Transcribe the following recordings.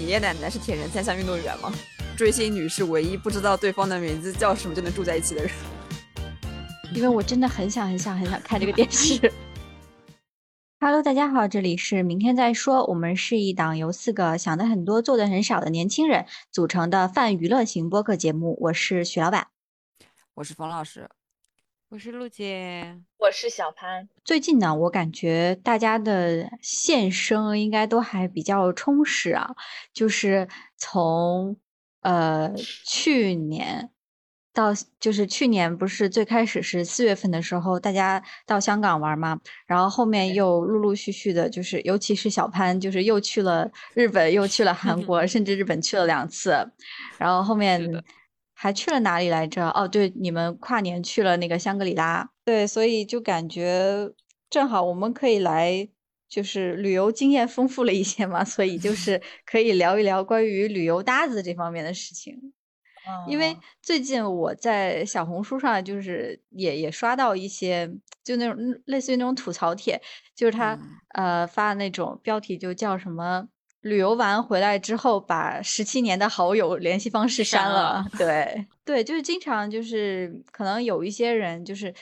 爷爷奶奶是铁人三项运动员吗？追星女是唯一不知道对方的名字叫什么就能住在一起的人。因为我真的很想很想很想看这个电视。Hello，大家好，这里是明天再说。我们是一档由四个想的很多、做的很少的年轻人组成的泛娱乐型播客节目。我是许老板，我是冯老师，我是陆姐，我是小潘。最近呢，我感觉大家的现生应该都还比较充实啊，就是从呃去年。到就是去年不是最开始是四月份的时候，大家到香港玩嘛，然后后面又陆陆续续的，就是尤其是小潘，就是又去了日本，又去了韩国，甚至日本去了两次，然后后面还去了哪里来着？哦，对，你们跨年去了那个香格里拉，对，所以就感觉正好我们可以来，就是旅游经验丰富了一些嘛，所以就 是可以聊一聊关于旅游搭子这方面的事情。因为最近我在小红书上，就是也也刷到一些，就那种类似于那种吐槽帖，就是他呃发的那种标题就叫什么“旅游完回来之后把十七年的好友联系方式删了”，对对，就是经常就是可能有一些人就是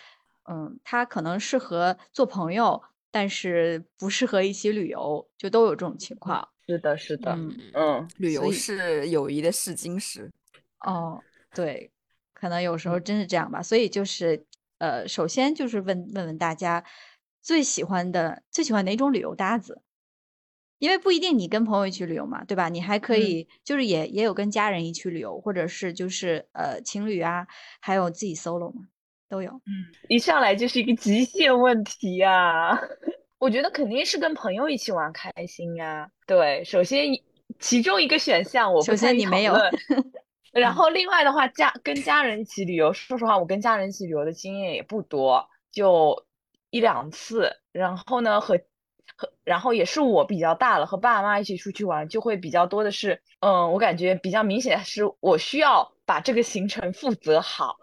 嗯，他可能适合做朋友，但是不适合一起旅游，就都有这种情况。是的，是的，嗯，旅游是友谊的试金石。哦，对，可能有时候真是这样吧。所以就是，呃，首先就是问问问大家最喜欢的最喜欢哪种旅游搭子，因为不一定你跟朋友一起旅游嘛，对吧？你还可以就是也也有跟家人一起旅游，或者是就是呃情侣啊，还有自己 solo 嘛，都有。嗯，一上来就是一个极限问题呀。我觉得肯定是跟朋友一起玩开心呀。对，首先其中一个选项我首先你没有。然后另外的话，家跟家人一起旅游，说实话，我跟家人一起旅游的经验也不多，就一两次。然后呢，和和然后也是我比较大了，和爸爸妈妈一起出去玩，就会比较多的是，嗯，我感觉比较明显的是，我需要把这个行程负责好。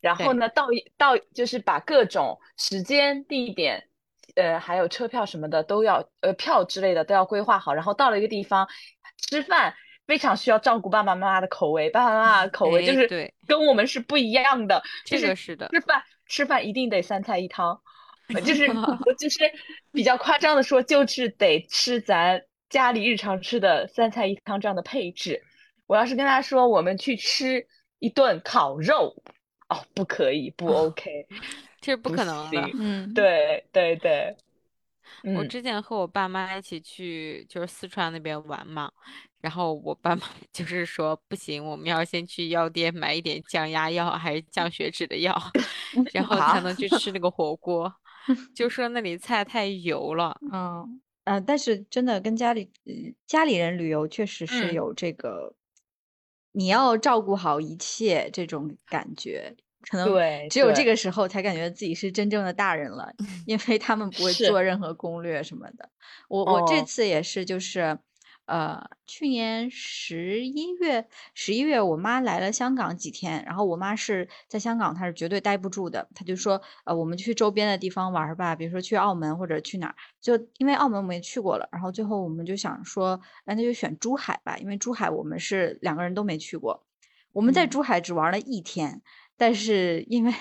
然后呢，到到就是把各种时间、地点，呃，还有车票什么的都要，呃，票之类的都要规划好。然后到了一个地方吃饭。非常需要照顾爸爸妈妈的口味，爸爸妈妈的口味就是跟我们是不一样的。这个是的，吃饭吃饭一定得三菜一汤，就是 就是比较夸张的说，就是得吃咱家里日常吃的三菜一汤这样的配置。我要是跟他说我们去吃一顿烤肉，哦，不可以，不 OK，这是不可能的。嗯，对对对。我之前和我爸妈一起去，就是四川那边玩嘛。然后我爸妈 就是说不行，我们要先去药店买一点降压药还是降血脂的药，然后才能去吃那个火锅。就 说那里菜太油了。嗯嗯，但是真的跟家里家里人旅游确实是有这个，你要照顾好一切这种感觉。可能只有这个时候才感觉自己是真正的大人了，因为他们不会做任何攻略什么的。我我这次也是，就是。呃，去年十一月，十一月我妈来了香港几天，然后我妈是在香港，她是绝对待不住的，她就说，呃，我们去周边的地方玩吧，比如说去澳门或者去哪儿，就因为澳门我们也去过了，然后最后我们就想说，那就选珠海吧，因为珠海我们是两个人都没去过，我们在珠海只玩了一天，但是因为。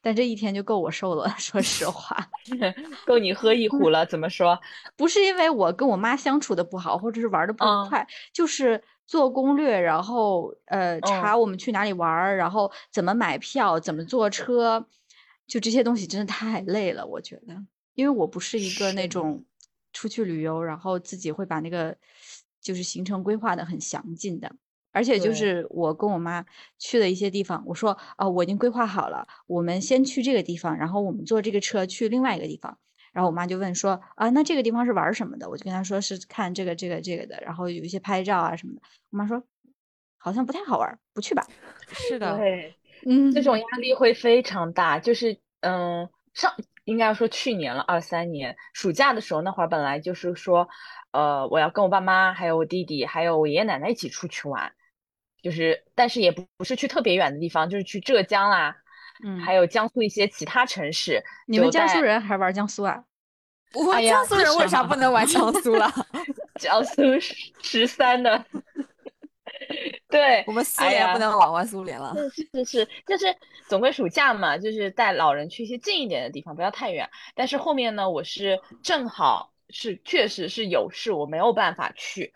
但这一天就够我受了，说实话，够你喝一壶了。怎么说？不是因为我跟我妈相处的不好，或者是玩的不快，就是做攻略，然后呃查我们去哪里玩，然后怎么买票，怎么坐车，就这些东西真的太累了。我觉得，因为我不是一个那种出去旅游，然后自己会把那个就是行程规划的很详尽的。而且就是我跟我妈去的一些地方，我说啊，我已经规划好了，我们先去这个地方，然后我们坐这个车去另外一个地方。然后我妈就问说啊，那这个地方是玩什么的？我就跟她说是看这个这个这个的，然后有一些拍照啊什么的。我妈说好像不太好玩，不去吧。是的，对，嗯，这种压力会非常大。就是嗯，上应该说去年了，二三年暑假的时候，那会儿本来就是说，呃，我要跟我爸妈还有我弟弟还有我爷爷奶奶一起出去玩。就是，但是也不不是去特别远的地方，就是去浙江啦，嗯，还有江苏一些其他城市。你们江苏人还玩江苏啊？我江苏人为啥不能玩江苏了？江苏十十三的。对，我们苏联不能玩玩苏联了。是是是，就是总归暑假嘛，就是带老人去一些近一点的地方，不要太远。但是后面呢，我是正好是确实是有事，我没有办法去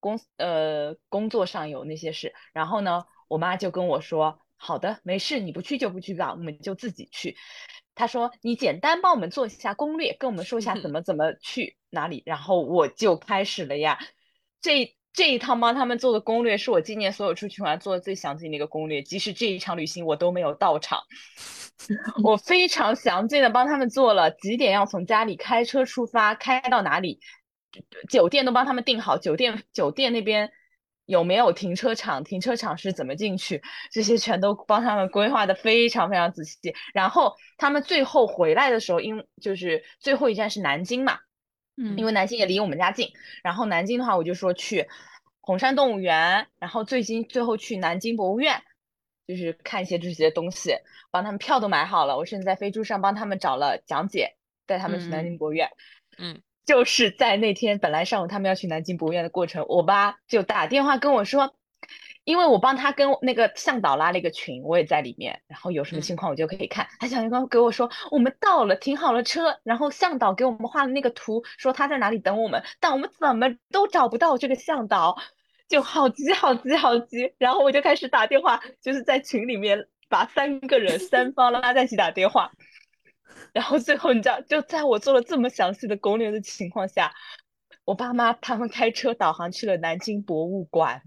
工呃工作上有那些事，然后呢，我妈就跟我说，好的，没事，你不去就不去吧，我们就自己去。她说你简单帮我们做一下攻略，跟我们说一下怎么怎么去哪里，然后我就开始了呀。这这一趟帮他们做的攻略是我今年所有出去玩做的最详尽的一个攻略，即使这一场旅行我都没有到场，我非常详尽的帮他们做了几点要从家里开车出发，开到哪里，酒店都帮他们订好，酒店酒店那边有没有停车场，停车场是怎么进去，这些全都帮他们规划的非常非常仔细。然后他们最后回来的时候，因就是最后一站是南京嘛，嗯因为南京也离我们家近。然后南京的话，我就说去红山动物园，然后最近最后去南京博物院，就是看一些这些东西，帮他们票都买好了。我甚至在飞猪上帮他们找了讲解，带他们去南京博物院。嗯，就是在那天本来上午他们要去南京博物院的过程，我爸就打电话跟我说。因为我帮他跟那个向导拉了一个群，我也在里面，然后有什么嗯情况我就可以看。他想刚给我说我们到了，停好了车，然后向导给我们画了那个图，说他在哪里等我们，但我们怎么都找不到这个向导，就好急好急好急。然后我就开始打电话，就是在群里面把三个人三方拉在一起打电话，然后最后你知道，就在我做了这么详细的攻略的情况下，我爸妈他们开车导航去了南京博物馆。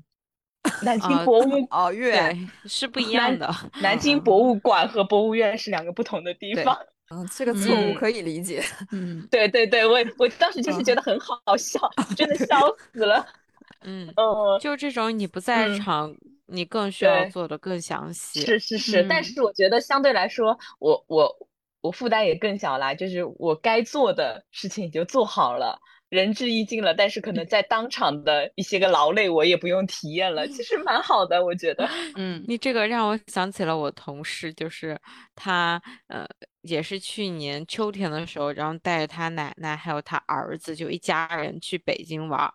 南京啊博物哦，月，对，是不一样的。南京博物馆和博物院是两个不同的地方。嗯，这个错误嗯可以理解。嗯，对对对，我我当时就是觉得很好笑，真的 笑死了。嗯，嗯，就这种你不在嗯场，你更需要做的更详细。是是是，但嗯是我觉得相对来说，我我我负担也更小啦，就是我该做的事情已经做好了。仁至义尽了，但是可能在当场的一些个劳累，我也不用体验了，其实蛮好的，我觉得。嗯你这个让我想起了我同事，就是他，呃，也是去年秋天的时候，然后带着他奶奶还有他儿子，就一家人去北京玩儿，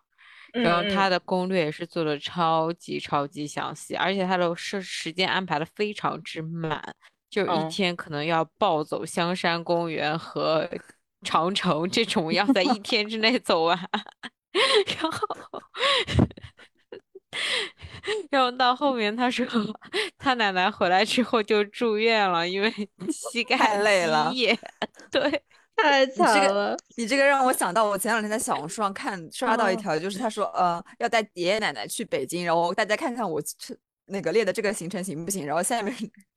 然后嗯他的攻略也是做的超级超级详细，而且他的时时间安排的非常之满，就一嗯天可能要暴走香山公园和长城这种，要在一天之内走完，然后。然后到后面，他说他奶奶回来之后就住院了，因为膝盖太累了。对，太惨了。你这个让我想到，我前两天在小红书上看刷到一嗯条，就是他说，呃，要带爷爷奶奶去北京，然后大家看看我这那个列的这个行程行不行？然后下面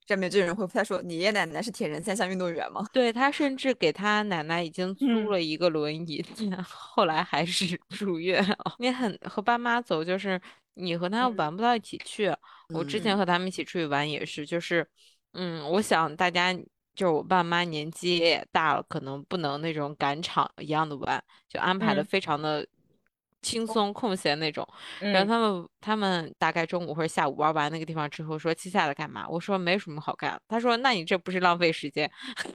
下面这个人回复他说，你爷爷奶奶是铁人三项运动员吗？对他甚至给他奶奶已经租嗯了一个轮椅，后来还是 住院了。你很和爸妈走，就是你和他嗯玩不到一起去。我之前嗯和他们一起出去玩也是，就是，嗯，我想大家就是我爸妈年纪也大了，可能不能那种赶场一样的玩，就安排的嗯非常的轻松空闲那种。然后嗯他们他们大概中午或者下午玩完那个地方之后，说接下来干嘛？我说没什么好干。他说那你这不是浪费时间？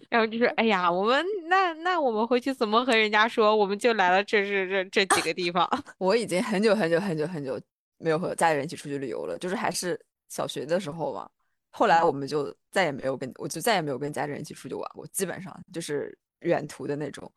然后就说哎呀，我们那那我们回去怎么和人家说？我们就来了这这这这几个地方。我已经很久很久很久很久没有和家里人一起出去旅游了，就是还是小学的时候嘛。后来我们就再也没有跟，我就再也没有跟家里人一起出去玩过，基本上就是远途的那种。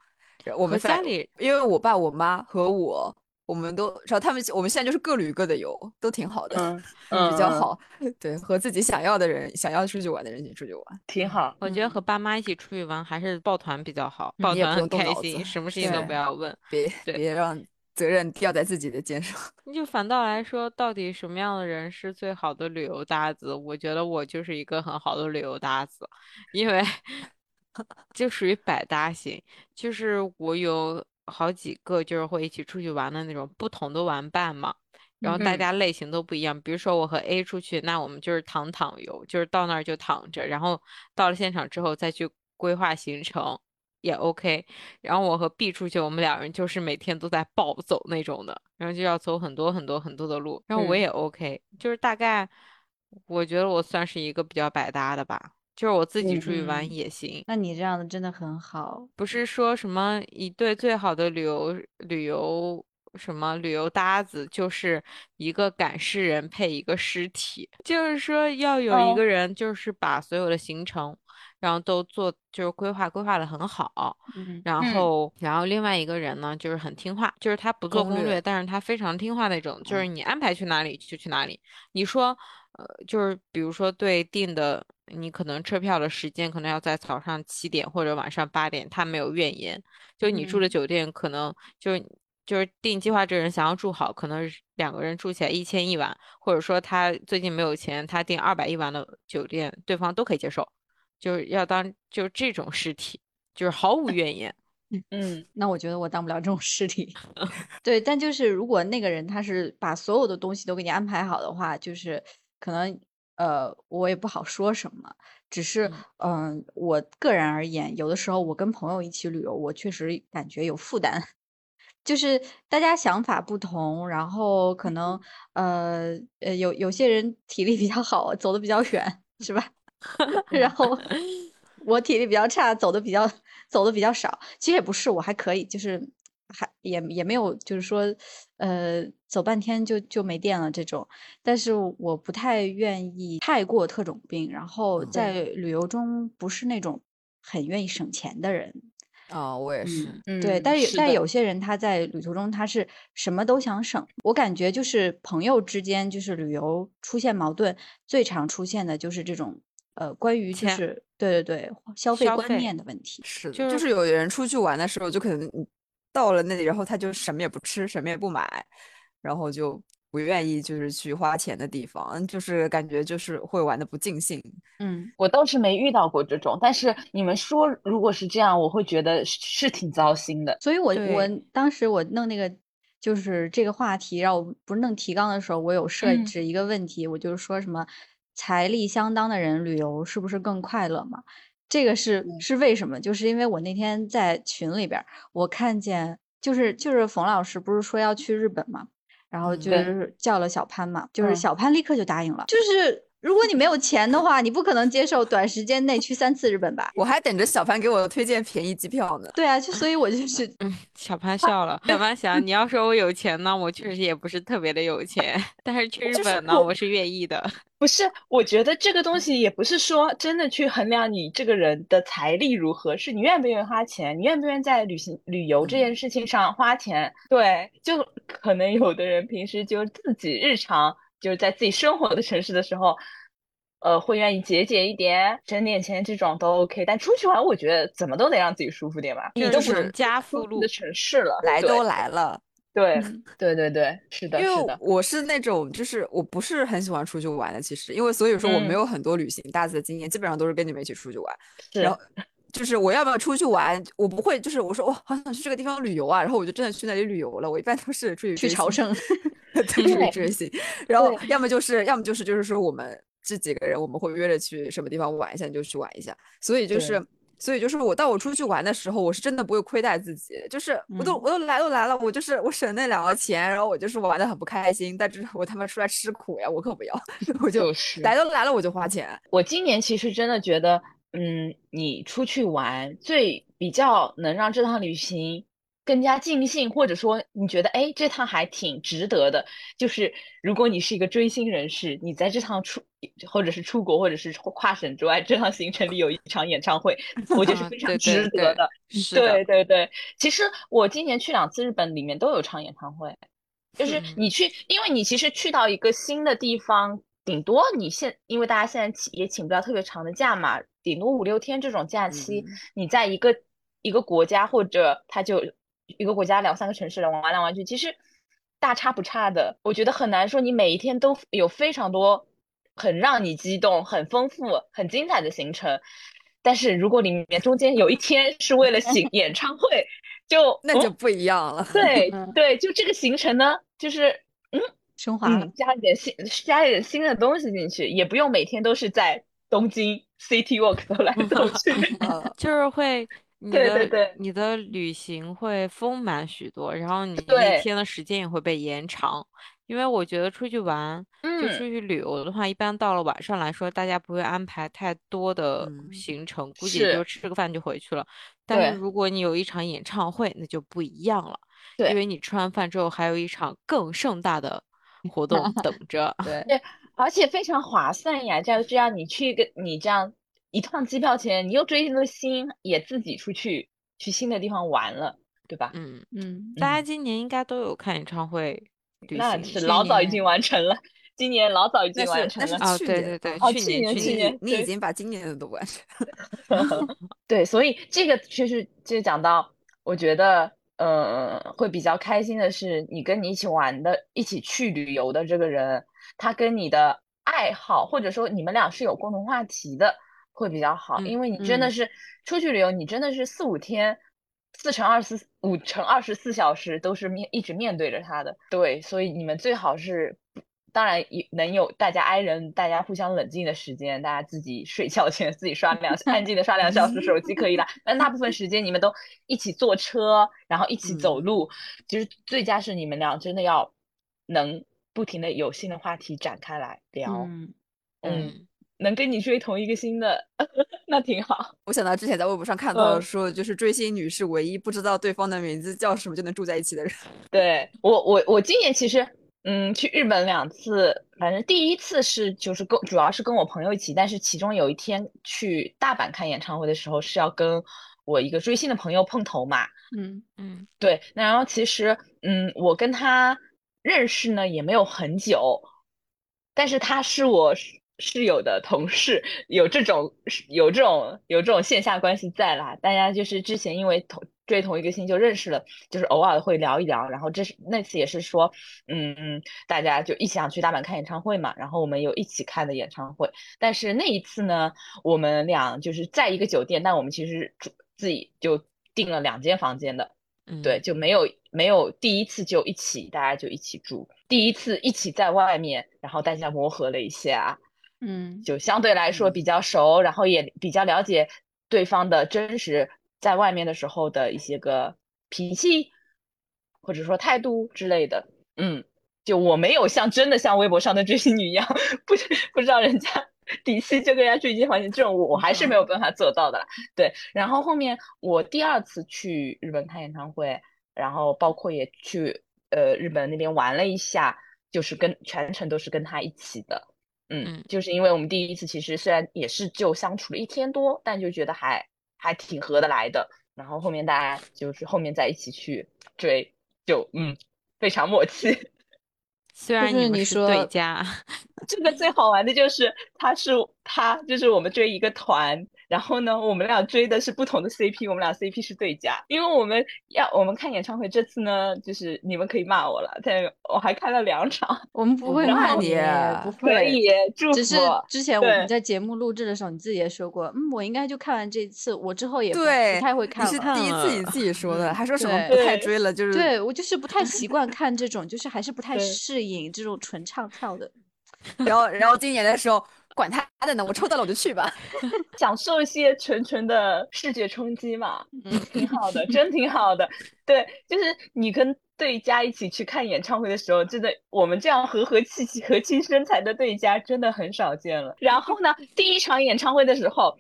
我们仨家里因为我爸、我妈和我，我们都，然后他们，我们现在就是各旅各的游，都挺好的，嗯嗯比较好。对，和自己想要的人、想要出去玩的人一起出去玩。挺好。我觉得嗯和爸妈一起出去玩还是抱团比较好，嗯你也抱团很不用动脑开心，子什么 事情都不要问。别别让责任掉在自己的肩上。就反倒来说，到底什么样的人是最好的旅游搭子？我觉得我就是一个很好的旅游搭子，因为就属于百搭型，就是我有好几个就是会一起出去玩的那种不同的玩伴嘛。然后大嗯家类型都不一样，比如说我和 A 出去，那我们就是躺躺游，就是到那儿就躺着，然后到了现场之后再去规划行程也 OK。然后我和 B 出去，我们两人就是每天都在暴走那种的，然后就要走很多很多很多的路，然后我嗯也 OK，就是大概我觉得我算是一个比较百搭的吧，就是我自己出去玩嗯。也行，那你这样的真的很好。不是说什么一对最好的旅游旅游什么旅游搭子，就是一个赶尸人配一个尸体，就是说要有一哦。个人，就是把所有的行程，然后都做，就是规划规划的很好，嗯。然嗯。后然后另外一个人呢，就是很听话，就是他不做攻略攻略，但是他非常听话那种，就是嗯你安排去哪里就去哪里，你说。呃，就是比如说对定的，你可能车票的时间可能要在早上七点或者晚上八点，他没有怨言。就你住的嗯酒店，可能就是就是订计划这人想要住好，可能两个人住起来一千一晚，或者说他最近没有钱，他订二百一晚的酒店，对方都可以接受，就是要当就是这种尸体，就是毫无怨言。嗯那我觉得我当不了这种尸体。对，但就是如果那个人他是把所有的东西都给你安排好的话，就是可能呃，我也不好说什么。只是嗯、呃我个人而言，有的时候我跟朋友一起旅游，我确实感觉有负担。就是大家想法不同，然后可能呃呃有有些人体力比较好，走的比较远，是吧？然 后我体力比较差，走的比较走的比较少。其实也不是，我还可以，就是还也也没有，就是说，呃，走半天就就没电了这种。但是我不太愿意太过特种兵，然后嗯在旅游中不是那种很愿意省钱的人。啊，我也是。嗯，对，嗯但但有些人他在旅途中他是什么都想省，我感觉就是朋友之间就是旅游出现矛盾，最常出现的就是这种呃关于就是对对对消费观念的问题。是的，就就是是有人出去玩的时候，就可能你到了那里，然后他就什么也不吃，什么也不买，然后就不愿意就是去花钱的地方，就是感觉就是会玩的不尽兴。嗯，我倒是没遇到过这种，但是你们说如果是这样，我会觉得是是挺糟心的。所以我我当时我弄那个就是这个话题，让我不是弄提纲的时候，我有设嗯置一个问题，我就是说什么财力相当的人旅游是不是更快乐嘛？这个是嗯是为什么？就是因为我那天在群里边儿，我看见就是就是冯老师不是说要去日本嘛，然后嗯就是叫了小潘嘛，就是嗯小潘立刻就答应了，就是。如果你没有钱的话，你不可能接受短时间内去三次日本吧？我还等着小潘给我推荐便宜机票呢。对啊，就所以我就是嗯，小潘笑了。小潘想，你要说我有钱呢，我确实也不是特别的有钱，但是去日就是本呢，我我是愿意的。不是，我觉得这个东西也不是说真的去衡量你这个人的财力如何，是你愿不愿意花钱，你愿不愿意在旅行旅游这件事情上花钱。对，就可能有的人平时就自己日常就是在自己生活的城市的时候，呃，会愿意节俭一点，省点钱，这种都 OK。但出去玩，我觉得怎么都得让自己舒服点吧，你就都不是是家附录的城市了，来都来了，对嗯。对对对，是的，因为，我是那种就是我不是很喜欢出去玩的，其实。因为所以说我没嗯。有很多旅行大致的经验，基本上都是跟你们一起出去玩。然后就是我要不要出去玩，我不会就是我说哇好想去这个地方旅游啊，然后我就真的去那里旅游了。我一般都是出去去朝圣。对，出对去追星，然后要么就是要么就是就是说我们这几个人我们会约着去什么地方玩一下，你就去玩一下。所以就是。所以就是我到我出去玩的时候，我是真的不会亏待自己，就是我都嗯我都来都来了，我就是我省那两个钱，然后我就是玩的很不开心，但是我他妈出来吃苦呀，我可不要，我就就是来都来了我就花钱，我今年其实真的觉得，嗯，你出去玩最比较能让这趟旅行更加尽兴，或者说你觉得，哎，这趟还挺值得的，就是如果你是一个追星人士，你在这趟出或者是出国或者是跨省之外，这趟行程里有一场演唱会，我觉得是啊非常值得的。对对对，其实我今年去两次日本，里面都有场演唱会。就是嗯你去，因为你其实去到一个新的地方，顶多你现，因为大家现在请也请不了特别长的假嘛，顶多五六天这种假期，嗯你在一个一个国家或者他就一个国家两三个城市来玩来玩去，其实大差不差的。我觉得很难说你每一天都有非常多很让你激动、很丰富、很精彩的行程。但是如果里面中间有一天是为了行 演唱会，就嗯那就不一样了。对 嗯对，就这个行程呢，就是嗯升华了嗯，。加一点新加一点新的东西进去，也不用每天都是在东京 City Walk 走来走去。呃 就是会你的对对对你的旅行会丰满许多，然后你一天的时间也会被延长，因为我觉得出去玩，就出嗯，去旅游的话，一般到了晚上来说，大家不会安排太多的嗯行程，估计也就吃个饭就回去了。但是如果你有一场演唱会，那就不一样了，因为你吃完饭之后还有一场更盛大的活动 等着。对，而且非常划算呀！这样这样，你去一个你这样一趟机票钱，你又追了星，也自己出去去新的地方玩了，对吧？嗯，嗯，大家嗯今年应该都有看演唱会那是老早已经完成了，今年老早已经完成了。哦，对对对，哦去去年去年你你已经把今年的都完成了。对，所以这个确实就讲到，我觉得，呃，会比较开心的是，你跟你一起玩的、一起去旅游的这个人，他跟你的爱好，或者说你们俩是有共同话题的，会比较好。嗯因为你真的嗯是出去旅游，你真的是四五天，四乘二十五乘二十四小时都是面一直面对着他的。对，所以你们最好是。当然也能有大家挨人，大家互相冷静的时间，大家自己睡觉前 自己刷两安静的刷两小时手机可以啦。但大部分时间你们都一起坐车，然后一起走嗯路。其实最佳是你们俩真的要能不停的有新的话题展开来聊，嗯，能跟你追同一个星的，那挺好。我想到之前在微博上看到说，就是追星女是唯一不知道对方的名字叫什么就能住在一起的人。对我，我我今年其实，嗯，去日本两次，反正第一次是就是跟主要是跟我朋友一起，但是其中有一天去大阪看演唱会的时候，是要跟我一个追星的朋友碰头嘛。嗯嗯对，那然后其实，嗯，我跟他认识呢也没有很久，但是他是我室室友的同事，有这种有这种有这种线下关系在啦。大家就是之前因为同追同一个星就认识了，就是偶尔会聊一聊。然后这是那次也是说，嗯嗯，大家就一起想去大阪看演唱会嘛，然后我们有一起看的演唱会。但是那一次呢，我们俩就是在一个酒店，但我们其实住自己就订了两间房间的。嗯，对，就没有没有第一次就一起，大家就一起住。第一次一起在外面，然后大家磨合了一下，嗯就相对来说嗯比较熟，然后也比较了解对方的真实在外面的时候的一些个脾气，或者说态度之类的。嗯，就我没有像真的像微博上的追星女一样，不不知道人家底细就跟人家住一间房间，这种我我还是没有办法做到的啦。对，然后后面我第二次去日本看演唱会，然后包括也去呃日本那边玩了一下，就是跟全程都是跟他一起的。嗯嗯，就是因为我们第一次其实虽然也是就相处了一天多，但就觉得还还挺合得来的。然后后面大家就是后面再一起去追，就嗯非常默契。虽然你们是你说对家，这个最好玩的就是他是他就是我们追一个团，然后呢我们俩追的是不同的 CP，我们俩 CP 是对家，因为我们要我们看演唱会这次呢，就是你们可以骂我了，但我还看了两场，我们不不会骂你，不会。可以祝只是。之前我们在节目录制的时候，你自己也说过，嗯，我应该就看完这次，我之后也不对，不太会你是。第一次你自己说的，嗯 还说什么不太追了，就是对我就是不太习惯 看这种，就是还是不太适应这种纯唱跳的。然后然后今年的时候，管他的呢，我抽到了我就去吧。享受一些纯纯的视觉冲击嘛，嗯挺好的，真挺好的。对，就是你跟对家一起去看演唱会的时候，真的我们这样和和气气、和气生财的对家真的很少见了。然后呢，第一场演唱会的时候，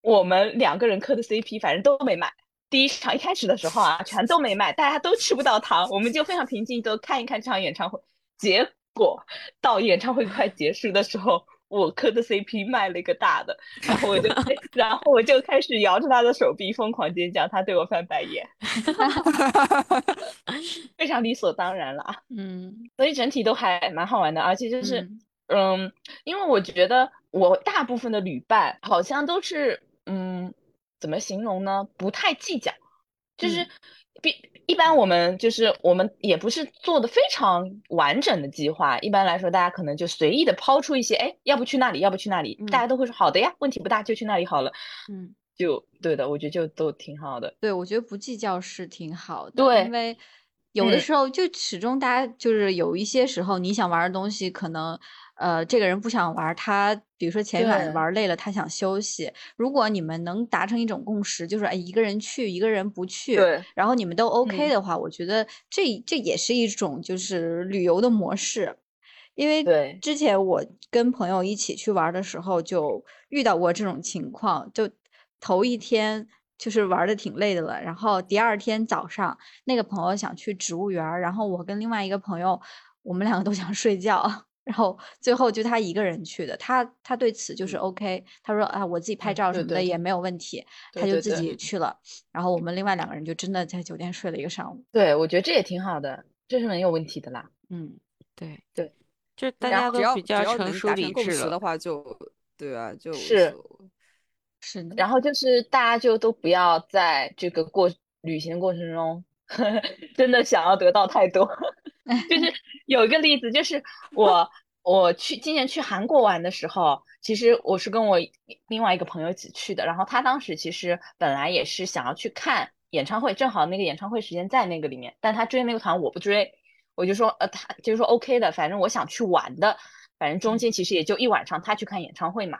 我们两个人磕的 CP 反正都没买。第一场一开始的时候啊，全都没卖，大家都吃不到糖，我们就非常平静，都看一看这场演唱会。结果到演唱会快结束的时候，我磕的 CP 卖了一个大的，然后我就 然后我就开始摇着他的手臂疯狂尖叫，他对我翻白眼，非常理所当然了啊。嗯所以整体都还蛮好玩的，而且就是嗯嗯，因为我觉得我大部分的旅伴好像都是嗯，怎么形容呢？不太计较，就是嗯比一般我们就是我们也不是做的非常完整的计划，一般来说大家可能就随意的抛出一些，哎，要不去那里，要不去那里，大家都会说好的呀，问题不大，就去那里好了，嗯，就对的，我觉得就都挺好的。对，我觉得不计较是挺好的，对因为有的嗯。时候就始终大家就是有一些时候你想玩的东西，可能呃，这个人不想玩，他比如说前一晚玩累了，他想休息。如果你们能达成一种共识，就是哎，一个人去，一个人不去，对然后你们都 OK 嗯的话，我觉得这这也是一种就是旅游的模式。因为对之前我跟朋友一起去玩的时候，就遇到过这种情况，就头一天就是玩的挺累的了，然后第二天早上那个朋友想去植物园，然后我跟另外一个朋友，我们两个都想睡觉，然后最后就他一个人去的，他他对此就是 OK，他说啊我自己拍嗯照什么的也没有问题，他就自对对对己去了，然后我们另外两个人就真的在酒店睡了一个上午，对，我觉得这也挺好的，这是没有问题的啦。嗯，对对，就是大家都只要比较成只要能熟理达成共智了。识的话就，对啊，就无是是的，然后就是大家就都不要在这个过旅行过程中，真的想要得到太多。就是有一个例子，就是我我去今年去韩国玩的时候，其实我是跟我另外一个朋友一起去的，然后他当时其实本来也是想要去看演唱会，正好那个演唱会时间在那个里面，但他追那个团我不追，我就说呃他就是说 OK 的，反正我想去玩的，反正中间其实也就一晚上，他去看演唱会嘛，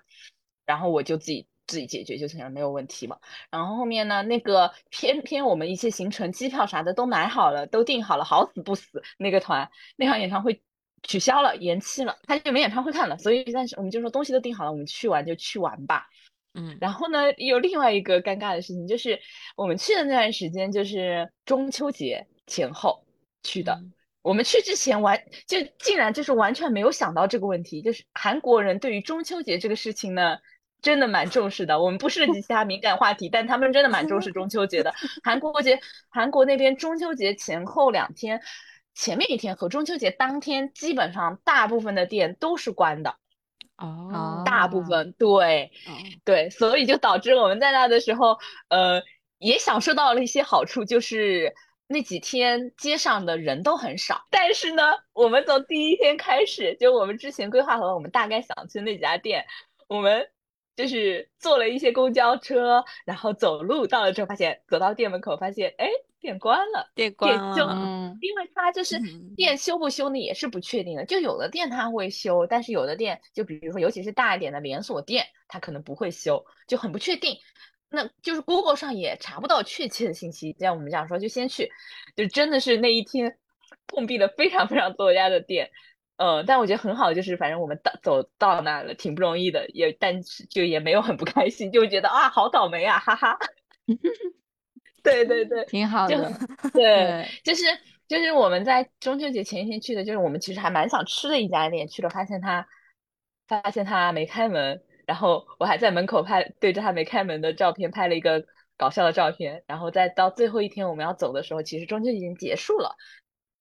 然后我就自己自己解决就行了，没有问题嘛。然后后面呢，那个偏偏我们一些行程、机票啥的都买好了，都订好了，好死不死，那个团那场演唱会取消了，延期了，他就没演唱会看了。所以但是我们就说东西都订好了，我们去玩就去玩吧。嗯，然后呢，有另外一个尴尬的事情，就是我们去的那段时间就是中秋节前后去的。嗯我们去之前完就竟然就是完全没有想到这个问题，就是韩国人对于中秋节这个事情呢，真的蛮重视的。我们不涉及其他敏感话题，但他们真的蛮重视中秋节的。韩国节，韩国那边中秋节前后两天，前面一天和中秋节当天，基本上大部分的店都是关的，哦，大部哦分对。嗯对，所以就导致我们在那的时候，呃，也享受到了一些好处，就是那几天街上的人都很少。但是呢，我们从第一天开始，就我们之前规划好了，我们大概想去那几家店，我们就是坐了一些公交车，然后走路到了之后，发现走到店门口，发现哎，店关了。店关了，嗯因为它就是嗯店修不修呢也是不确定的，就有的店它会修，但是有的店就比如说尤其是大一点的连锁店，它可能不会修，就很不确定。那就是 Google 上也查不到确切的信息，像我们这样说，就先去，就真的是那一天碰壁了非常非常多家的店，呃，但我觉得很好，就是反正我们到走到那了，挺不容易的，也但是就也没有很不开心，就觉得啊好倒霉啊，哈哈。对对对，挺好的，对，对，就是就是我们在中秋节前一天去的，就是我们其实还蛮想吃的一家店，去了发现他发现他没开门，然后我还在门口拍对着他没开门的照片拍了一个搞笑的照片，然后再到最后一天我们要走的时候，其实中秋节已经结束了，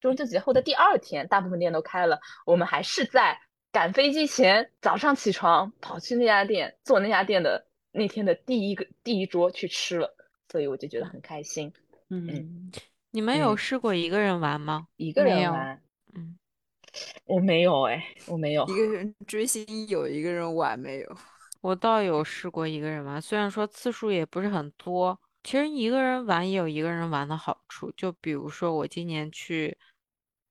中秋节后的第二天，大部分店都开了，我们还是在赶飞机前早上起床跑去那家店，做那家店的那天的第一个第一桌去吃了，所以我就觉得很开心。嗯，你们有嗯试过一个人玩吗？一个人玩，嗯，我没有哎，我没有。一个人追星有，一个人玩没有。我倒有试过一个人玩，虽然说次数也不是很多，其实一个人玩也有一个人玩的好处。就比如说我今年去，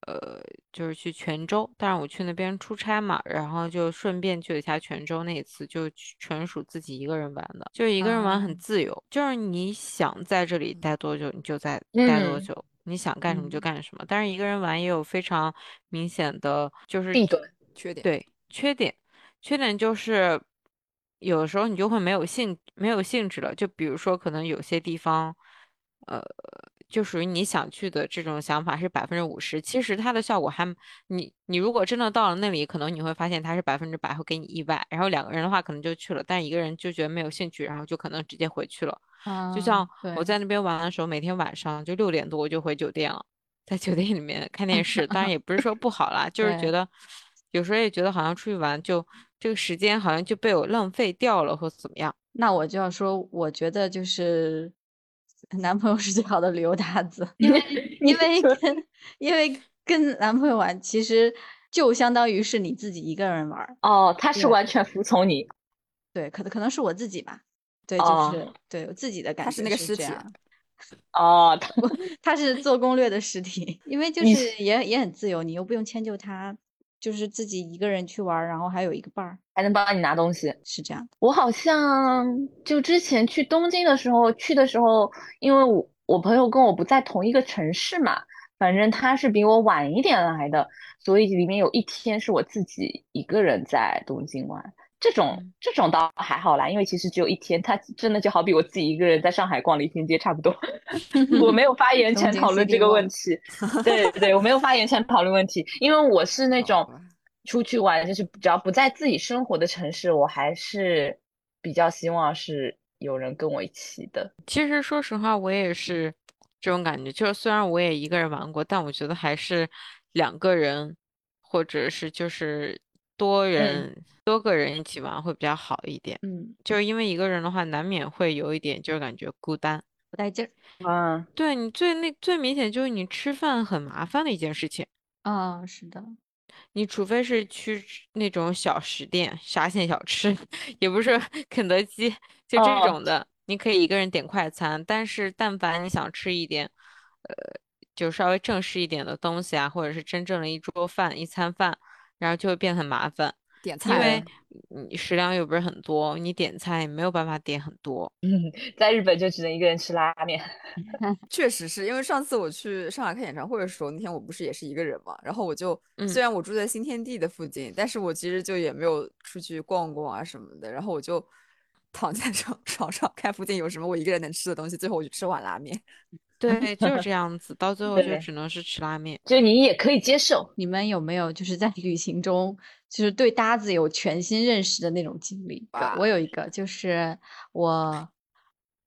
呃，就是去泉州，但是我去那边出差嘛，然后就顺便去了一下泉州，那一次就纯属自己一个人玩的，就是一个人玩很哦。自由，就是你想在这里待多久你就在待多嗯。久，你想干什么就嗯。干什么。但是一个人玩也有非常明显的就是弊端缺点，对，缺点，缺点就是有的时候你就会没有兴没有兴致了。就比如说，可能有些地方，呃，就属于你想去的这种想法是百分之五十，其实它的效果还，你你如果真的到了那里，可能你会发现它是百分之百会给你意外。然后两个人的话可能就去了，但一个人就觉得没有兴趣，然后就可能直接回去了。就像我在那边玩的时候，每天晚上就六点多我就回酒店了，在酒店里面看电视。当然也不是说不好啦，就是觉得有时候也觉得好像出去玩就这个时间好像就被我浪费掉了，或怎么样。那我就要说，我觉得就是男朋友是最好的旅游搭子，因为 因为跟因为跟男朋友玩，其实就相当于是你自己一个人玩。哦，他是完全服从你。对，可能可能是我自己吧。对，哦就是对我自己的感觉他是那个尸体这样。哦，他他是做攻略的实体，因为就是也也很自由，你又不用迁就他，就是自己一个人去玩儿，然后还有一个伴儿，还能帮你拿东西。是这样。我好像就之前去东京的时候，去的时候，因为我我朋友跟我不在同一个城市嘛，反正他是比我晚一点来的，所以里面有一天是我自己一个人在东京玩。这种嗯这种倒还好啦，因为其实只有一天，它真的就好比我自己一个人在上海逛了一天街差不多。我没有发言权讨论这个问题，对对，我没有发言权讨论问题，因为我是那种出去玩，就是只要不在自己生活的城市，我还是比较希望是有人跟我一起的。其实说实话，我也是这种感觉，就是虽然我也一个人玩过，但我觉得还是两个人，或者是就是多人、多个人一起玩会比较好一点。嗯，就是因为一个人的话，难免会有一点就是感觉孤单。不带劲儿。嗯，对你最那最明显就是你吃饭很麻烦的一件事情，啊，是的，你除非是去吃那种小食店、沙县小吃，也不是肯德基，就这哦种的，你可以一个人点快餐。但是但凡你想吃一点，呃，就稍微正式一点的东西啊，或者是真正的一桌饭、一餐饭，然后就会变得很麻烦，点菜因为你食量又不是很多，你点菜也没有办法点很多。嗯 在日本就只能一个人吃拉面。确实是因为上次我去上海看演唱会的时候，那天我不是也是一个人嘛，然后我就嗯虽然我住在新天地的附近，但是我其实就也没有出去逛逛啊什么的，然后我就躺在床床上看附近有什么我一个人能吃的东西，最后我就吃碗拉面。对，就是这 样子，到最后就只能是吃拉面。就你也可以接受，你们有没有就是在旅行中，就是对搭子有全新认识的那种经历？哇我有一个，就是我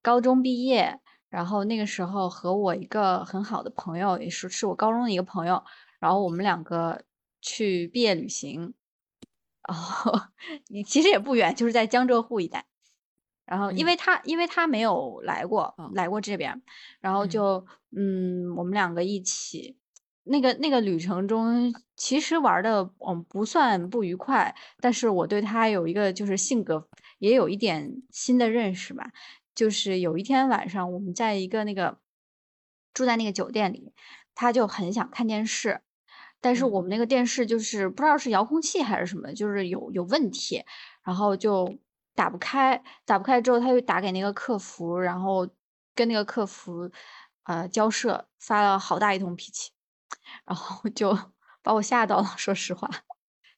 高中毕业，然后那个时候和我一个很好的朋友，也是是我高中的一个朋友，然后我们两个去毕业旅行，然后 你其实也不远，就是在江浙沪一带。然后，因嗯。为他因为他没有来过，嗯来过这边，然后嗯。就嗯，我们两个一起，那个那个旅程中，其实玩的嗯不算不愉快，但是我对他有一个就是性格也有一点新的认识吧。就是有一天晚上，我们在一个那个住在那个酒店里，他就很想看电视，但是我们那个电视就是不知道是遥控器还是什么，就是有有问题，然后就打不开，打不开之后，他就打给那个客服，然后跟那个客服呃交涉，发了好大一通脾气，然后就把我吓到了，说实话，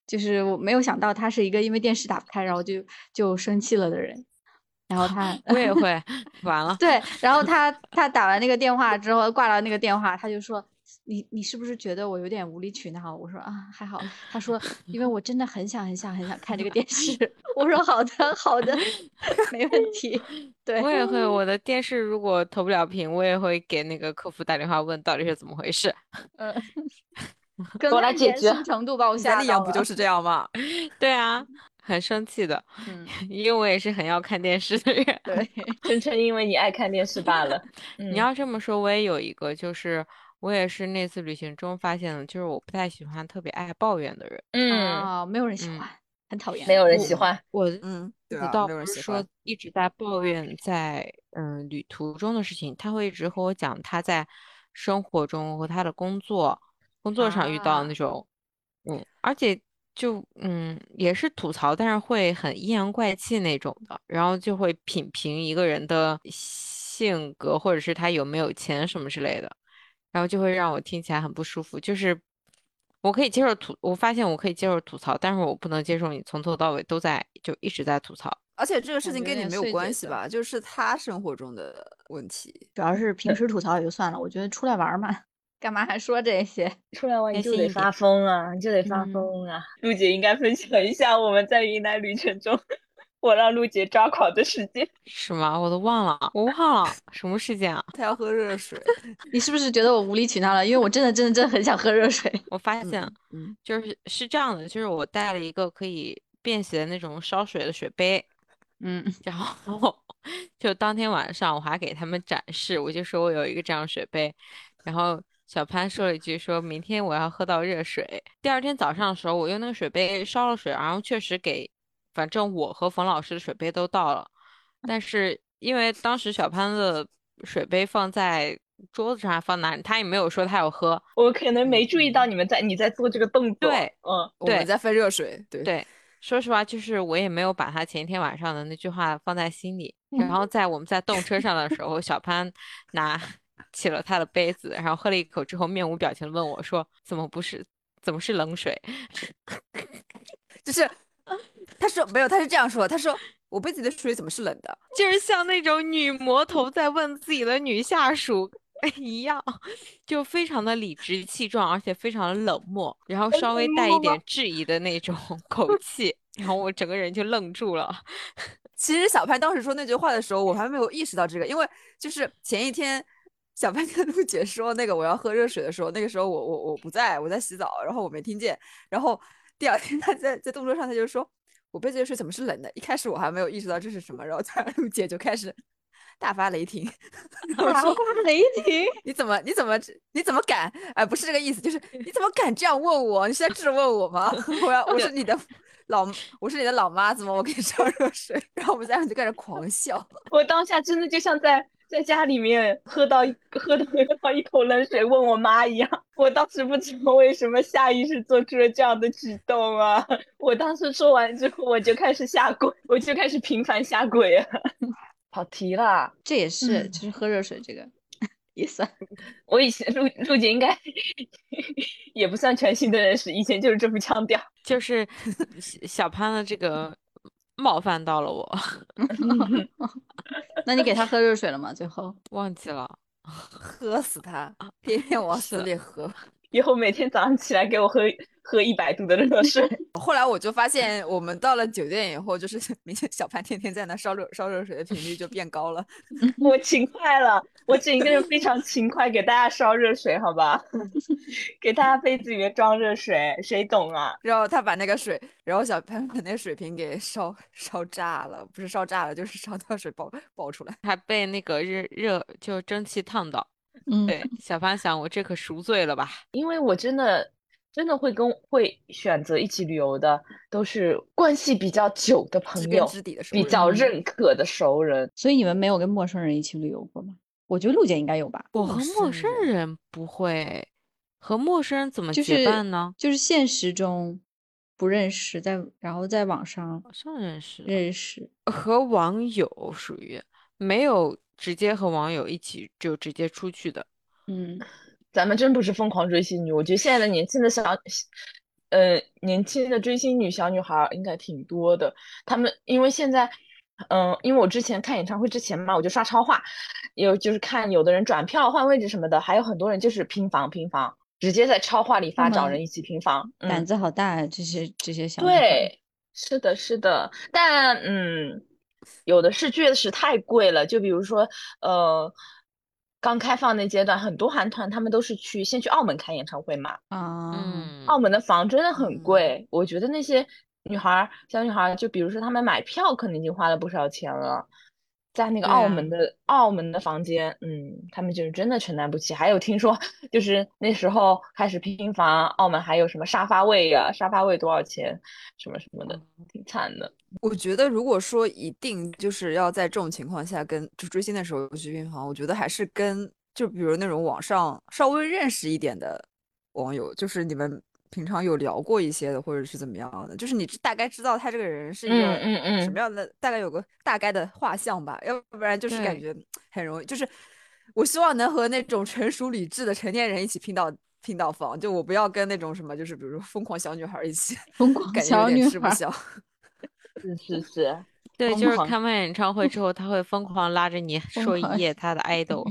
就是我没有想到他是一个因为电视打不开，然后就就生气了的人，然后他我也会，完了。对，然后他他打完那个电话之后挂了那个电话，他就说：“你你是不是觉得我有点无理取闹？”我说：“啊，还好。”他说：“因为我真的很想很想很想看这个电视。”我说：“好的好的，没问题。”对，我也会，我的电视如果投不了屏，我也会给那个客服打电话问到底是怎么回事。嗯，可我来解决程度把我吓到了。不就是这样吗？对啊，很生气的，嗯，因为我也是很要看电视的人。对，纯纯因为你爱看电视罢了。嗯你要这么说，我也有一个，就是我也是那次旅行中发现的，就是我不太喜欢特别爱抱怨的人。嗯，啊，没有人喜嗯欢，很讨厌。没有人喜欢。我嗯，对没有人不是说。一直在抱怨在嗯旅途中的事情，他会一直和我讲他在生活中和他的工作工作上遇到的那啊种，嗯，而且就嗯也是吐槽，但是会很阴阳怪气那种的，然后就会品评一个人的性格或者是他有没有钱什么之类的，然后就会让我听起来很不舒服，就是。我可以接受吐，我发现我可以接受吐槽，但是我不能接受你从头到尾都在就一直在吐槽。而且这个事情跟你没有关系吧？就是他生活中的问题。主要是平时吐槽也就算了，我觉得出来玩嘛，干嘛还说这些？出来玩你就得发疯啊，你就得发嗯疯啊！陆姐应该分享一下我们在云南旅程中，我让陆姐抓狂的事件。是吗？我都忘了，我忘了什么事件啊？他要喝热水。你是不是觉得我无理取闹了？因为我真的真的真的很想喝热水。我发现嗯，就是是这样的，就是我带了一个可以便携的那种烧水的水杯，嗯，然后就当天晚上我还给他们展示，我就说我有一个这样的水杯，然后小潘说了一句，说明天我要喝到热水。第二天早上的时候，我用那个水杯烧了水，然后确实给，反正我和冯老师的水杯都到了，但是因为当时小潘的水杯放在桌子上还放哪里，他也没有说他要喝。我可能没注意到你们在你在做这个动作。对，嗯，对我们在分热水，对对，说实话，就是我也没有把他前一天晚上的那句话放在心里。然后在我们在动车上的时候，小潘拿 起了他的杯子，然后喝了一口之后，面无表情的问我说：“怎么不是？怎么是冷水？” 就是他说没有，他是这样说，他说我杯子里的水怎么是冷的？就是像那种女魔头在问自己的女下属一样，就非常的理直气壮，而且非常的冷漠，然后稍微带一点质疑的那种 口气，然后我整个人就愣住了。其实小潘当时说那句话的时候，我还没有意识到这个，因为就是前一天小潘跟陆姐说那个我要喝热水的时候，那个时候我我我不在，我在洗澡，然后我没听见，然后第二天他在在动桌上他就说我杯子的水怎么是冷的？一开始我还没有意识到这是什么，然后突然陆姐就开始大发雷霆，大说发雷霆，你怎么你怎么你怎么敢？哎，不是这个意思，就是你怎么敢这样问我？你是在质问我吗？我要我是你的老我是你的老妈子吗？我给你烧热水，然后我们三个就开始狂笑。我当下真的就像在在家里面喝到一 喝到喝到一口冷水问我妈一样。我当时不知道为什么下意识做出了这样的举动啊！我当时说完之后，我就开始下跪，我就开始频繁下跪啊！跑题了，这也是嗯就是喝热水这个也算。我以前陆陆姐应该 也不算全新的认识，以前就是这副腔调。就是小小潘的这个冒犯到了我，那你给他喝热水了吗？最后忘记了。喝死他，偏偏往死里喝。以后每天早上起来给我喝 喝一百度的热 水。后来我就发现，我们到了酒店以后，就是明显小潘天天在那烧热烧热水的频率就变高了。我勤快了，我整个人非常勤快，给大家烧热水，好吧？给大家杯子里面装热水，谁懂啊？然后他把那个水，然后小潘把那个水瓶给烧烧炸了，不是烧炸了，就是烧到水爆爆出来。还被那个热热就蒸汽烫到。嗯，对，小芳想，我这可赎罪了吧？因为我真的真的会跟会选择一起旅游的，都是关系比较久的朋友，知底的熟比较认可的熟人。所以你们没有跟陌生人一起旅游过吗？我觉得陆姐应该有吧，我和陌陌生生人人不会，和陌生人怎么就是结伴呢？就是现实中不认识，在然后在网上认识，认识。和网友属于没有直接和网友一起就直接出去的。嗯，咱们真不是疯狂追星女，我觉得现在的年轻的小，呃，年轻的追星女小女孩儿应该挺多的。她们因为现在，嗯、因为我之前看演唱会之前嘛，我就刷超话，有就是看有的人转票换位置什么的，还有很多人就是拼房拼房，直接在超话里发找人一起拼房。嗯胆子好大啊，这些这些小女孩对，是的，是的，但嗯，有的是确实太贵了。就比如说，呃，刚开放那阶段，很多韩团他们都是去先去澳门看演唱会嘛，啊，嗯，澳门的房真的很嗯贵。我觉得那些女孩儿，小女孩儿，就比如说她们买票可能已经花了不少钱了。在那个澳门的澳门的房间，嗯，他们就是真的承担不起。还有听说，就是那时候开始拼房，澳门还有什么沙发位呀、沙发位多少钱，什么什么的，挺惨的。我觉得如果说一定就是要在这种情况下跟就追星的时候去拼房，我觉得还是跟就比如那种网上稍微认识一点的网友，就是你们平常有聊过一些的，或者是怎么样的，就是你大概知道他这个人是一个什么样的，大概有个大概的画像吧，要不然就是感觉很容易，就是我希望能和那种成熟理智的成年人一起拼到。拼到房，就我不要跟那种什么，就是比如说疯狂小女孩一起，疯狂感觉女孩儿点吃不消。是是是，对，就是看完演唱会之后，他会疯狂拉着你说一狂夜他的 idol。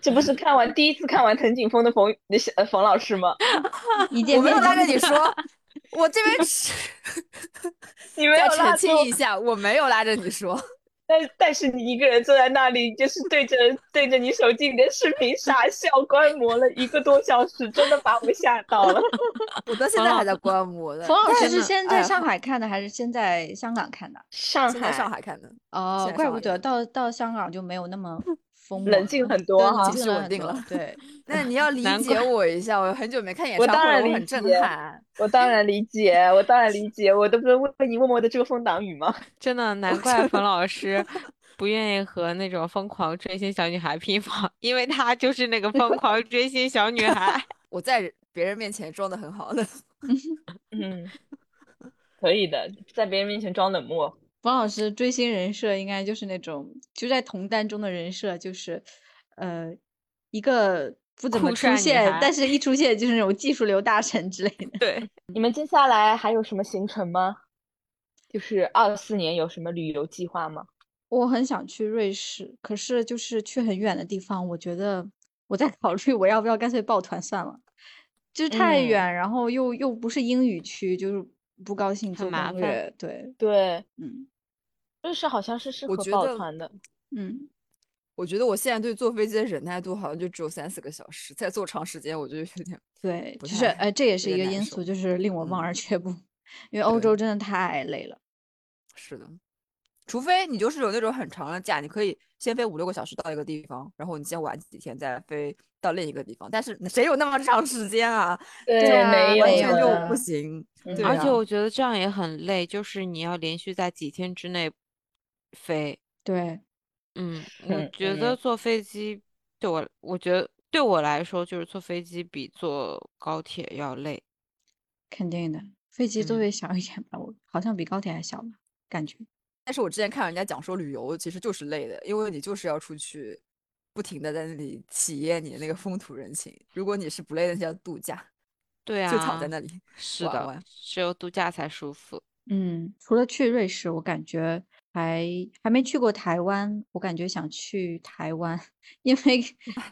这不是看完第一次看完藤井风的冯呃冯老师吗？一见我没有拉着你说，我这边 你没有再澄清一下，我没有拉着你说。但但是你一个人坐在那里，就是对着对着你手机里的视频傻笑观摩了一个多小时，真的把我吓到了。我到现在还在观摩的。冯老师是先在哎上海看的，还是先在香港看的？上海上海看的，哦怪不得到到香港就没有那么疯冷静很多情绪稳定了对，那 你要理解我一下，我很久没看 演唱会了，我当然理很震撼。我当然理解，我当然理解，我都不是为你默默的遮风挡雨吗？真的，难怪冯老师不愿意和那种疯狂追星小女孩拼房，因为她就是那个疯狂追星小女孩。我在别人面前装的很好的，嗯，可以的，在别人面前装冷漠。王老师追星人设应该就是那种就在同单中的人设，就是呃一个不怎么出现，但是一出现就是那种技术流大神之类的。对，你们接下来还有什么行程吗？就是二四年有什么旅游计划吗？我很想去瑞士，可是就是去很远的地方，我觉得我在考虑我要不要干脆抱团算了，就是太嗯远，然后又又不是英语区，就是不高兴做很麻攻略。对，对，嗯瑞士好像是适合我觉得抱团的。嗯，我觉得我现在对坐飞机的忍耐度好像就只有三四个小时，再坐长时间我就有点对，就是哎，这也是一个因素，就是令我望嗯而却步，因为欧洲真的太累了。是的，除非你就是有那种很长的假，你可以先飞五六个小时到一个地方，然后你先玩几天再飞到另一个地方。但是谁有那么长时间啊？对啊没有完全就不行。嗯对啊而且我觉得这样也很累，就是你要连续在几天之内飞。对，嗯，我嗯觉得嗯坐飞机对我，我觉得对我来说，就是坐飞机比坐高铁要累。肯定的，飞机座嗯位小一点吧，我好像比高铁还小吧，感觉。但是我之前看人家讲说，旅游其实就是累的，因为你就是要出去，不停的在那里体验你的那个风土人情。如果你是不累的，那叫度假，对啊，就躺在那里是的玩玩，只有度假才舒服。嗯，除了去瑞士，我感觉还还没去过台湾，我感觉想去台湾，因为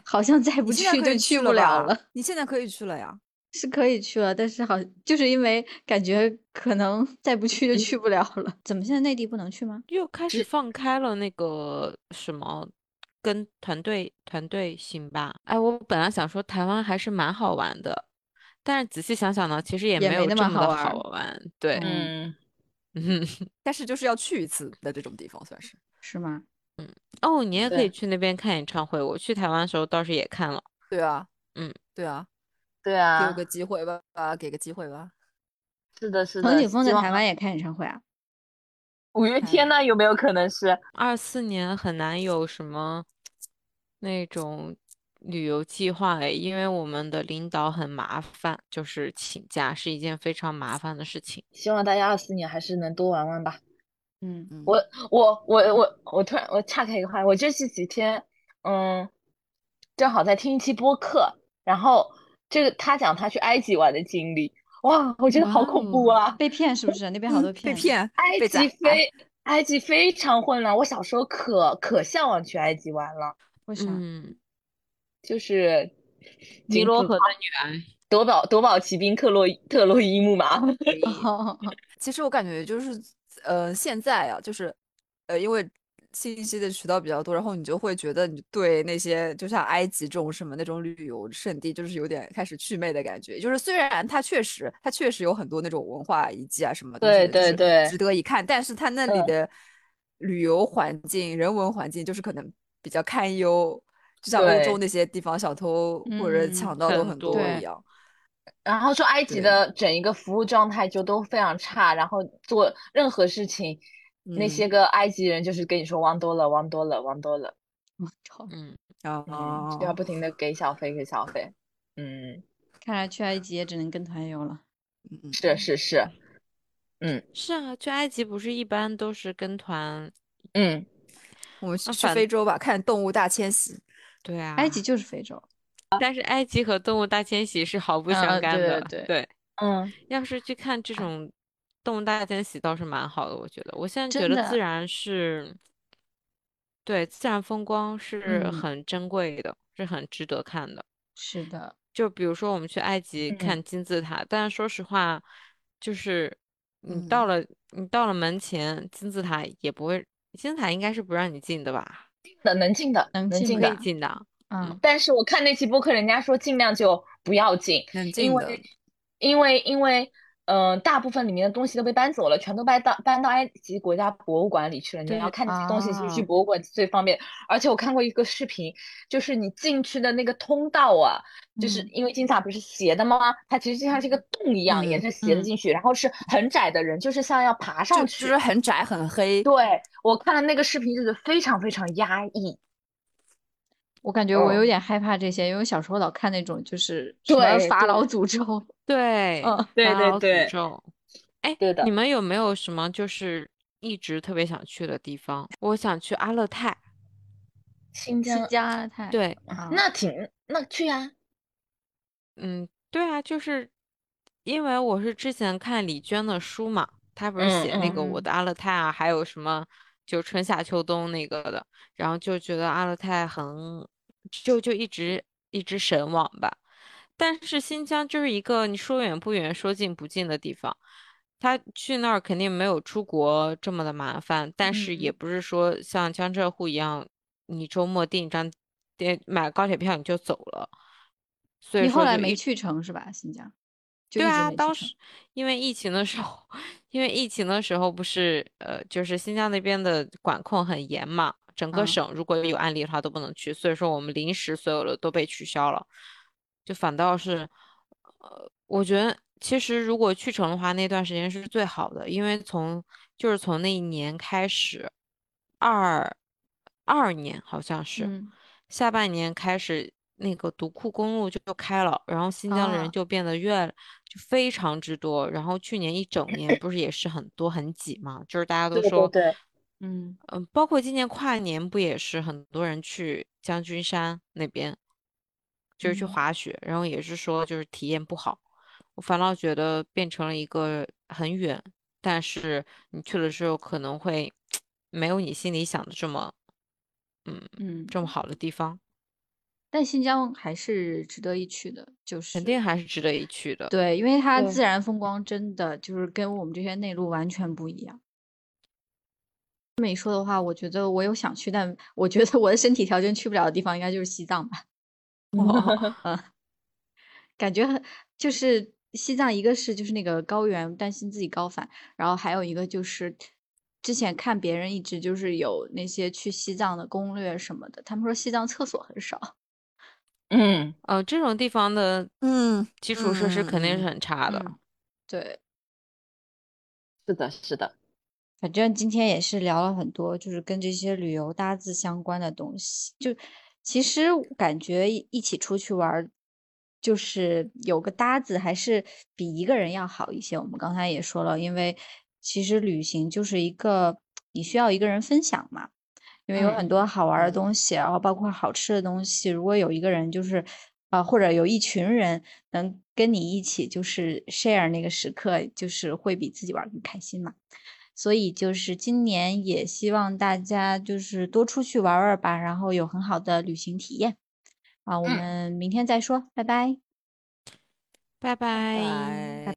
好像再不去就去去不了了。你现在可以去了呀。是可以去了，但是好就是因为感觉可能再不去就去不了了。怎么现在内地不能去吗？又开始放开了那个什么，跟团队团队行吧。哎，我本来想说台湾还是蛮好玩的，但是仔细想想呢，其实也没有那么的好玩好玩。对，嗯，嗯，但是就是要去一次的这种地方，算是。是吗？嗯哦，你也可以去那边看演唱会。我去台湾的时候倒是也看了。对啊，嗯，对啊，对啊，给我个机会吧，啊，给个机会吧。是的，是的。彭景峰在台湾也开演唱会啊？五月天呢，有没有可能是？二四年很难有什么那种旅游计划诶，因为我们的领导很麻烦，就是请假是一件非常麻烦的事情。希望大家二四年还是能多玩玩吧。嗯，嗯，我我我我我突然我岔开一个话，我这是几天，嗯，正好在听一期播客，然后这个他讲他去埃及玩的经历，哇，我觉得好恐怖啊！被骗是不是？那边好多骗被骗。埃及非埃及非常混乱，我小时候可可向往去埃及玩了，为啥？嗯，就是尼罗河的女儿。夺宝夺宝奇兵特洛特洛伊木马，哦，其实我感觉就是，呃，现在啊，就是，呃，因为信息的渠道比较多，然后你就会觉得你对那些就像埃及这种什么那种旅游胜地，就是有点开始祛魅的感觉。就是虽然它确实它确实有很多那种文化遗迹啊什么的，就是对对值得一看，但是它那里嗯的旅游环境、人文环境就是可能比较堪忧，就像欧洲那些地方小偷或者嗯强盗都很很多一样。然后说埃及的整一个服务状态就都非常差，然后做任何事情，那嗯些个埃及人就是跟你说汪多了，汪多了，汪多了，我操！嗯，然后，就要不停的给小费，给小费，嗯，看来去埃及也只能跟团游了。是是是，嗯是啊，去埃及不是一般都是跟团？嗯，我们去去非洲吧，看动物大迁徙。对啊，埃及就是非洲。但是埃及和动物大迁徙是毫不嗯相干的。对对嗯，要是去看这种动物大迁徙倒是蛮好的，我觉得。我现在觉得自然是，对，自然风光是嗯。很珍贵的，是很值得看的。是的，就比如说我们去埃及嗯。看金字塔，但是说实话，就是你嗯。到了你到了门前，金字塔也不会，金字塔应该是不让你进的吧？的能进的，能进可以进的，嗯，但是我看那期播客，人家说尽量就不要进，能因进的为。因为因为嗯、大部分里面的东西都被搬走了，全都搬到搬到埃及国家博物馆里去了。你要看这些东西，其实去啊博物馆最方便。而且我看过一个视频，就是你进去的那个通道啊，就是嗯因为金字塔不是斜的吗？它其实就像是一个洞一样，沿嗯着斜的嗯进去，然后是很窄的人，就是像要爬上去。就是很窄很黑。对，我看了那个视频，就是非常非常压抑。我感觉我有嗯。点害怕这些，因为我小时候老看那种就是什么法老。诅咒，对，嗯对。法老对对诅咒。哎，对的你们有没有什么就是一直特别想去的地方？我想去阿勒泰。新疆新疆疆阿勒泰，对，啊。那挺那去啊，嗯，对啊，就是因为我是之前看李娟的书嘛，她不是嗯写那个我嗯的。阿勒泰啊，还有什么就春夏秋冬那个的，然后就觉得阿勒泰很，就就一直一直神往吧。但是新疆就是一个你说远不远，说近不近的地方，他去那儿肯定没有出国这么的麻烦，但是也嗯不是说像江浙沪一样，你周末订一张，订买高铁票你就走了。所以你后来没去成是吧？新疆，对啊，当时因为疫情的时候，因为疫情的时候不是呃，就是新疆那边的管控很严嘛，整个嗯省如果有案例的话都不能去，所以说我们临时所有的都被取消了，就反倒是，呃，我觉得其实如果去成的话，那段时间是最好的，因为从就是从那一年开始，二二年好像是。嗯下半年开始，那个独库公路就就开了，然后新疆的人啊就变得越就非常之多。然后去年一整年不是也是很多很挤嘛，就是大家都对说，对对，嗯嗯，包括今年跨年不也是很多人去将军山那边，就是去嗯滑雪，然后也是说就是体验不好。我反倒觉得变成了一个很远，但是你去了之后可能会没有你心里想的这么，嗯，嗯，这么好的地方。但新疆还是值得一去的，就是肯定还是值得一去的。对，因为它自然风光真的就是跟我们这些内陆完全不一样。这么一说的话，我觉得我有想去，但我觉得我的身体条件去不了的地方，应该就是西藏吧。嗯，感觉很就是西藏，一个是就是那个高原，担心自己高反，然后还有一个就是之前看别人一直就是有那些去西藏的攻略什么的，他们说西藏厕所很少。嗯，呃，这种地方的嗯基础设施肯定是嗯很差的。嗯对，是的，是的，反正今天也是聊了很多，就是跟这些旅游搭子相关的东西。就其实感觉一一起出去玩儿，就是有个搭子还是比一个人要好一些。我们刚才也说了，因为其实旅行就是一个你需要一个人分享嘛，因为有很嗯多好玩儿的嗯东西，然后包括好吃的东西，如果有一个人就是。啊、或者有一群人能跟你一起，就是 share 那个时刻，就是会比自己玩儿更开心嘛。所以就是今年也希望大家就是多出去玩玩吧，然后有很好的旅行体验。啊，我嗯们明天再说，拜拜。拜拜。拜。你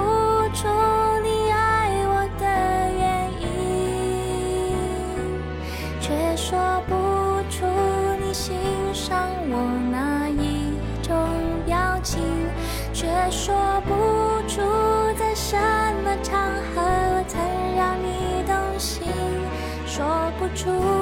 出。